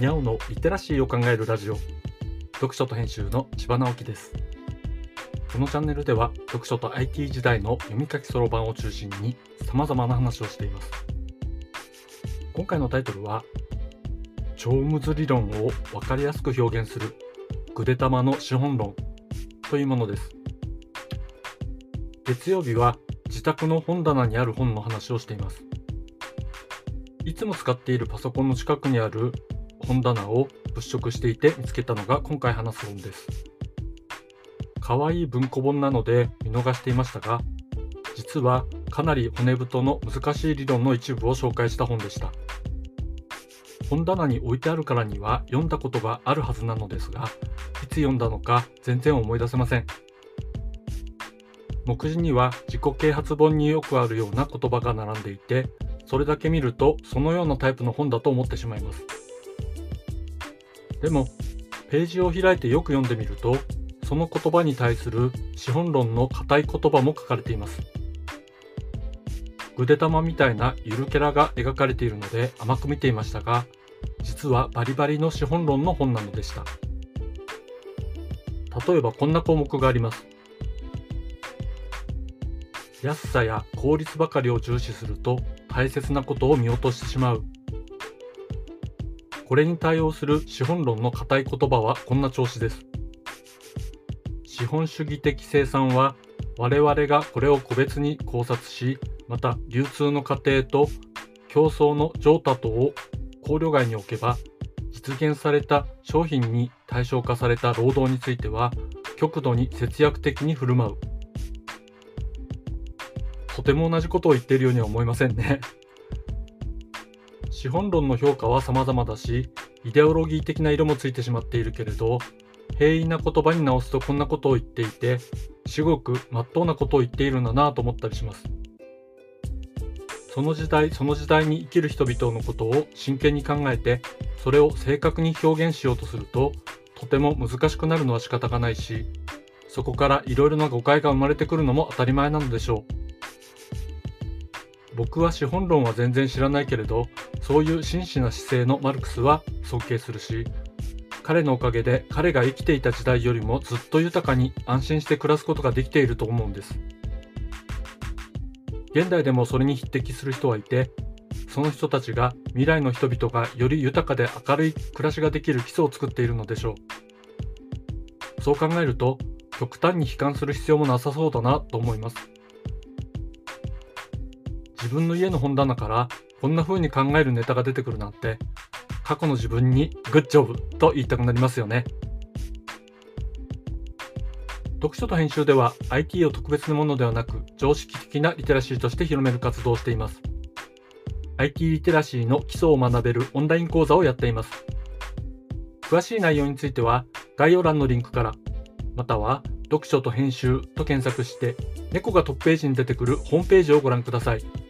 にゃおのリテラシーを考えるラジオ。読書と編集の千葉直樹です。このチャンネルでは読書と IT 時代の読み書きそろばんを中心に様々な話をしています。今回のタイトルは超ムズ理論を分かりやすく表現するぐでたまの資本論というものです。月曜日は自宅の本棚にある本の話をしています。いつも使っているパソコンの近くにある本棚を物色していて見つけたのが今回話す本です。可愛い文庫本なので見逃していましたが、実はかなり骨太の難しい理論の一部を紹介した本でした。本棚に置いてあるからには読んだことがあるはずなのですが、いつ読んだのか全然思い出せません。目次には自己啓発本によくあるような言葉が並んでいて、それだけ見るとそのようなタイプの本だと思ってしまいますでもページを開いてよく読んでみるとその言葉に対する資本論の固い言葉も書かれています。ぐでたまみたいなゆるキャラが描かれているので甘く見ていましたが実はバリバリの資本論の本なのでした。例えばこんな項目があります。安さや効率ばかりを重視すると大切なことを見落としてしまう。これに対応する資本論の固い言葉はこんな調子です。資本主義的生産は我々がこれを個別に考察し、また流通の過程と競争の上多等を考慮外に置けば、実現された商品に対象化された労働については極度に節約的に振る舞う。とても同じことを言っているようには思いませんね。資本論の評価は様々だし、イデオロギー的な色もついてしまっているけれど、平易な言葉に直すとこんなことを言っていて、至極真っ当なことを言っているんだなぁと思ったりします。その時代その時代に生きる人々のことを真剣に考えて、それを正確に表現しようとすると、とても難しくなるのは仕方がないし、そこからいろいろな誤解が生まれてくるのも当たり前なのでしょう。僕は資本論は全然知らないけれど、そういう真摯な姿勢のマルクスは尊敬するし、彼のおかげで彼が生きていた時代よりもずっと豊かに安心して暮らすことができていると思うんです。現代でもそれに匹敵する人はいて、その人たちが未来の人々がより豊かで明るい暮らしができる基礎を作っているのでしょう。そう考えると、極端に悲観する必要もなさそうだなと思います。自分の家の本棚からこんな風に考えるネタが出てくるなんて過去の自分にグッジョブと言いたくなりますよね。読書と編集では IT を特別なものではなく常識的なリテラシーとして広める活動をしています。IT リテラシーの基礎を学べるオンライン講座をやっています。詳しい内容については概要欄のリンクから、または読書と編集と検索して猫がトップページに出てくるホームページをご覧ください。